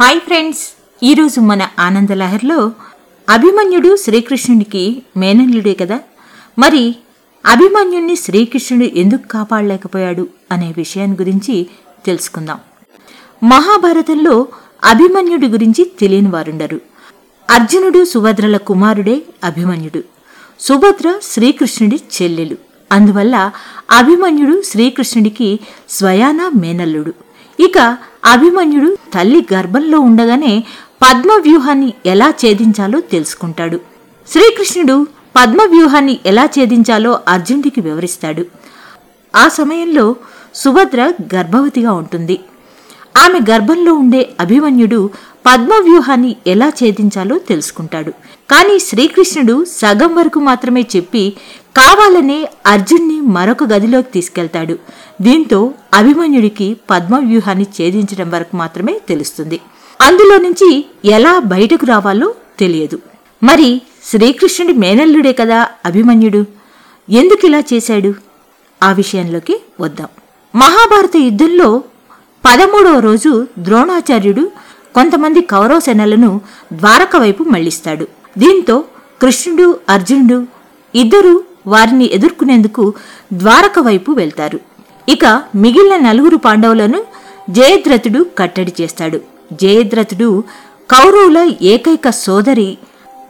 Hi friends ఈరోజు మన ఆనందలహర్లో అభిమన్యుడు శ్రీకృష్ణుడికి మేనల్లుడే కదా? మరి అభిమన్యుణ్ణి శ్రీకృష్ణుడు ఎందుకు కాపాడలేకపోయాడు అనే విషయాన్ని గురించి తెలుసుకుందాం. మహాభారతంలో అభిమన్యుడి గురించి తెలియని వారుండరు. అర్జునుడు సుభద్రల కుమారుడే అభిమన్యుడు. సుభద్ర శ్రీకృష్ణుడి చెల్లెలు. అందువల్ల అభిమన్యుడు శ్రీకృష్ణుడికి స్వయానా మేనల్లుడు. ఇక అభిమన్యుడు తల్లి గర్భంలో ఉండగానే పద్మ వ్యూహాన్ని ఎలా ఛేదించాలో తెలుసుకుంటాడు. శ్రీకృష్ణుడు పద్మ వ్యూహాన్ని ఎలా ఛేదించాలో అర్జునుడికి వివరిస్తాడు. ఆ సమయంలో సుభద్ర గర్భవతిగా ఉంటుంది. ఆమె గర్భంలో ఉండే అభిమన్యుడు పద్మవ్యూహాన్ని ఎలా ఛేదించాలో తెలుసుకుంటాడు. కానీ శ్రీకృష్ణుడు సగం వరకు మాత్రమే చెప్పి కావాలనే అర్జున్ని మరొక గదిలోకి తీసుకెళ్తాడు. దీంతో అభిమన్యుడికి పద్మవ్యూహాన్ని ఛేదించడం వరకు మాత్రమే తెలుస్తుంది. అందులో నుంచి ఎలా బయటకు రావాలో తెలియదు. మరి శ్రీకృష్ణుడి మేనల్లుడే కదా అభిమన్యుడు? ఎందుకు ఇలా చేశాడు? ఆ విషయంలోకి వద్దాం. మహాభారత యుద్ధంలో పదమూడవ రోజు ద్రోణాచార్యుడు కొంతమంది కౌరవ సేనలను ద్వారక వైపు మళ్ళిస్తాడు. దీంతో కృష్ణుడు అర్జునుడు ఇద్దరూ వారిని ఎదుర్కొనేందుకు ద్వారక వైపు వెళ్తారు. ఇక మిగిలిన నలుగురు పాండవులను జయద్రథుడు కట్టడి చేస్తాడు. జయద్రథుడు కౌరవుల ఏకైక సోదరి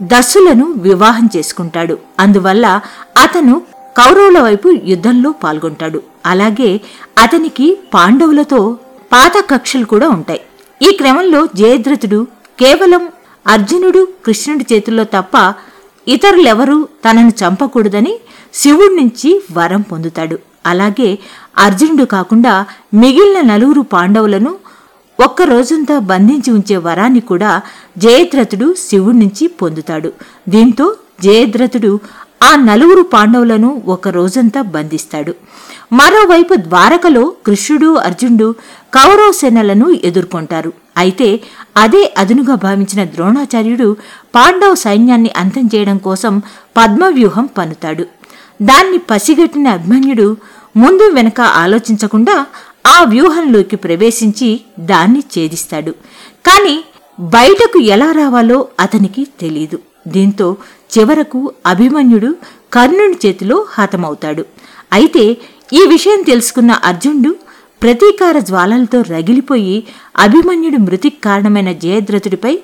దస్సులను వివాహం చేసుకుంటాడు. అందువల్ల అతను కౌరవుల వైపు యుద్ధంలో పాల్గొంటాడు. అలాగే అతనికి పాండవులతో పాత కక్షలు కూడా ఉంటాయి. ఈ క్రమంలో జయద్రథుడు కేవలం అర్జునుడు కృష్ణుడి చేతుల్లో తప్ప ఇతరులెవరూ తనను చంపకూడదని శివుడి నుంచి వరం పొందుతాడు. అలాగే అర్జునుడు కాకుండా మిగిలిన నలుగురు పాండవులను ఒక్క రోజంతా బంధించి ఉంచే వరాన్ని కూడా జయద్రథుడు శివుడి నుంచి పొందుతాడు. దీంతో జయద్రథుడు ఆ నలుగురు పాండవులను ఒక రోజంతా బంధిస్తాడు. మరోవైపు ద్వారకలో కృష్ణుడు అర్జునుడు కౌరవ సేనలను ఎదుర్కొంటారు. అయితే అదే అదునుగా భావించిన ద్రోణాచార్యుడు పాండవ సైన్యాన్ని అంతం చేయడం కోసం పద్మవ్యూహం పన్నుతాడు. దాన్ని పసిగట్టిన అభిమన్యుడు ముందు వెనక ఆలోచించకుండా ఆ వ్యూహంలోకి ప్రవేశించి దాన్ని ఛేదిస్తాడు. కాని బయటకు ఎలా రావాలో అతనికి తెలీదు. దీంతో చివరకు అభిమన్యుడు కర్ణుని చేతిలో హతమవుతాడు. అయితే ఈ విషయం తెలుసుకున్న అర్జునుడు ప్రతీకార జ్వాలలతో రగిలిపోయి అభిమన్యుడి మృతికి కారణమైన జయద్రథుడిపై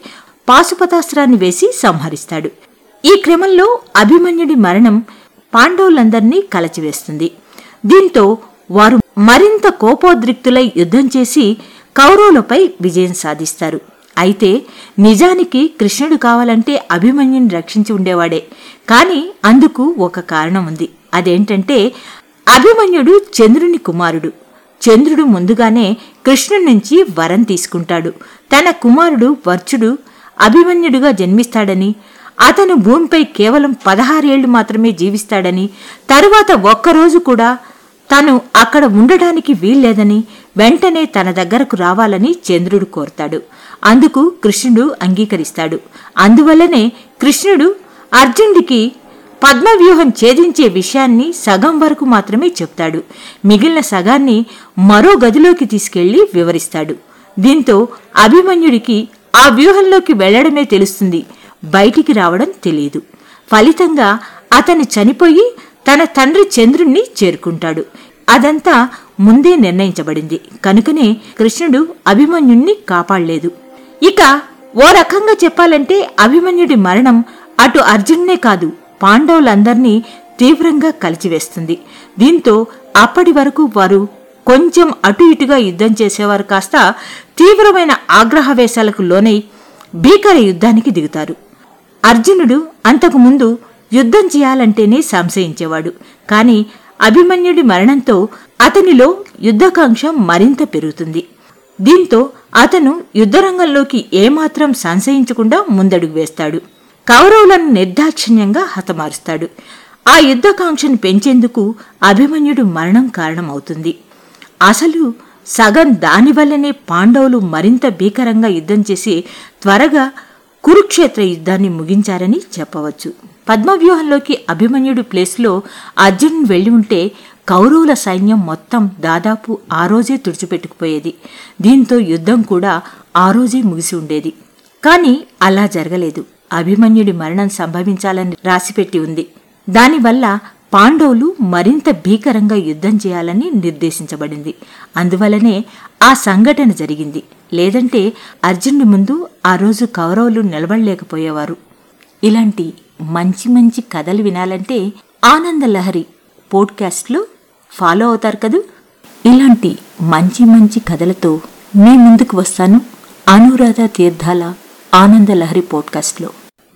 పాశుపతాస్త్రాన్ని వేసి సంహరిస్తాడు. ఈ క్రమంలో అభిమన్యుడి మరణం పాండవులందరినీ కలచివేస్తుంది. దీంతో వారు మరింత కోపోద్రిక్తులై యుద్ధం చేసి కౌరవులపై విజయం సాధిస్తారు. అయితే నిజానికి కృష్ణుడు కావాలంటే అభిమన్యుని రక్షించి ఉండేవాడే. కాని అందుకు ఒక కారణం ఉంది. అదేంటంటే అభిమన్యుడు చంద్రుని కుమారుడు. చంద్రుడు ముందుగానే కృష్ణుడి నుంచి వరం తీసుకుంటాడు. తన కుమారుడు వర్చుడు అభిమన్యుడుగా జన్మిస్తాడని అతను భూమిపై కేవలం పదహారేళ్ళు మాత్రమే జీవిస్తాడని తరువాత ఒక్కరోజు కూడా తను అక్కడ ఉండడానికి వీల్లేదని వెంటనే తన దగ్గరకు రావాలని చంద్రుడు కోరతాడు. అందుకు కృష్ణుడు అంగీకరిస్తాడు. అందువల్లనే కృష్ణుడు అర్జునుడికి పద్మవ్యూహం ఛేదించే విషయాన్ని సగం వరకు మాత్రమే చెప్తాడు. మిగిలిన సగాన్ని మరో గదిలోకి తీసుకెళ్ళి వివరిస్తాడు. దీంతో అభిమన్యుడికి ఆ వ్యూహంలోకి వెళ్ళడమే తెలుస్తుంది. బయటికి రావడం తెలియదు. ఫలితంగా అతను చనిపోయి తన తండ్రి చంద్రుణ్ణి చేరుకుంటాడు. అదంతా ముందే నిర్ణయించబడింది. కనుకనే కృష్ణుడు అభిమన్యుణ్ణి కాపాడలేదు. ఇక ఓ రకంగా చెప్పాలంటే అభిమన్యుడి మరణం అటు అర్జున్నే కాదు పాండవులందర్నీ తీవ్రంగా కలిచివేస్తుంది. దీంతో అప్పటి వరకు వారు కొంచెం అటు ఇటుగా యుద్ధం చేసేవారు కాస్త తీవ్రమైన ఆగ్రహవేశాలకు లోనై భీకర యుద్ధానికి దిగుతారు. అర్జునుడు అంతకుముందు యుద్ధం చేయాలంటేనే సంశయించేవాడు. కానీ అభిమన్యుడి మరణంతో అతనిలో యుద్ధకాంక్ష మరింత పెరుగుతుంది. దీంతో అతను యుద్ధరంగంలోకి ఏమాత్రం సంశయించకుండా ముందడుగు వేస్తాడు. కౌరవులను నిర్దాక్షిణ్యంగా హతమారుస్తాడు. ఆ యుద్ధకాంక్షను పెంచేందుకు అభిమన్యుడు మరణం కారణమవుతుంది. అసలు సగం దానివల్లనే పాండవులు మరింత భీకరంగా యుద్ధం చేసి త్వరగా కురుక్షేత్ర యుద్ధాన్ని ముగించారని చెప్పవచ్చు. పద్మవ్యూహంలోకి అభిమన్యుడు ప్లేస్లో అర్జునుడు వెళ్ళి ఉంటే కౌరవుల సైన్యం మొత్తం దాదాపు ఆ రోజే తుడిచిపెట్టుకుపోయేది. దీంతో యుద్ధం కూడా ఆ రోజే ముగిసి ఉండేది. కానీ అలా జరగలేదు. అభిమన్యుడి మరణం సంభవించాలని రాసిపెట్టి ఉంది. దానివల్ల పాండవులు మరింత భీకరంగా యుద్ధం చేయాలని నిర్దేశించబడింది. అందువలనే ఆ సంఘటన జరిగింది. లేదంటే అర్జునుడి ముందు ఆ రోజు కౌరవులు నిలబడలేకపోయేవారు. ఇలాంటి మంచి మంచి కథలు వినాలంటే ఆనందలహరి పోడ్కాస్ట్లో ఫాలో అవుతారు కదూ? ఇలాంటి మంచి మంచి కథలతో మీ ముందుకు వస్తాను. అనురాధ తీర్థాల ఆనందలహరి పోడ్కాస్ట్లో.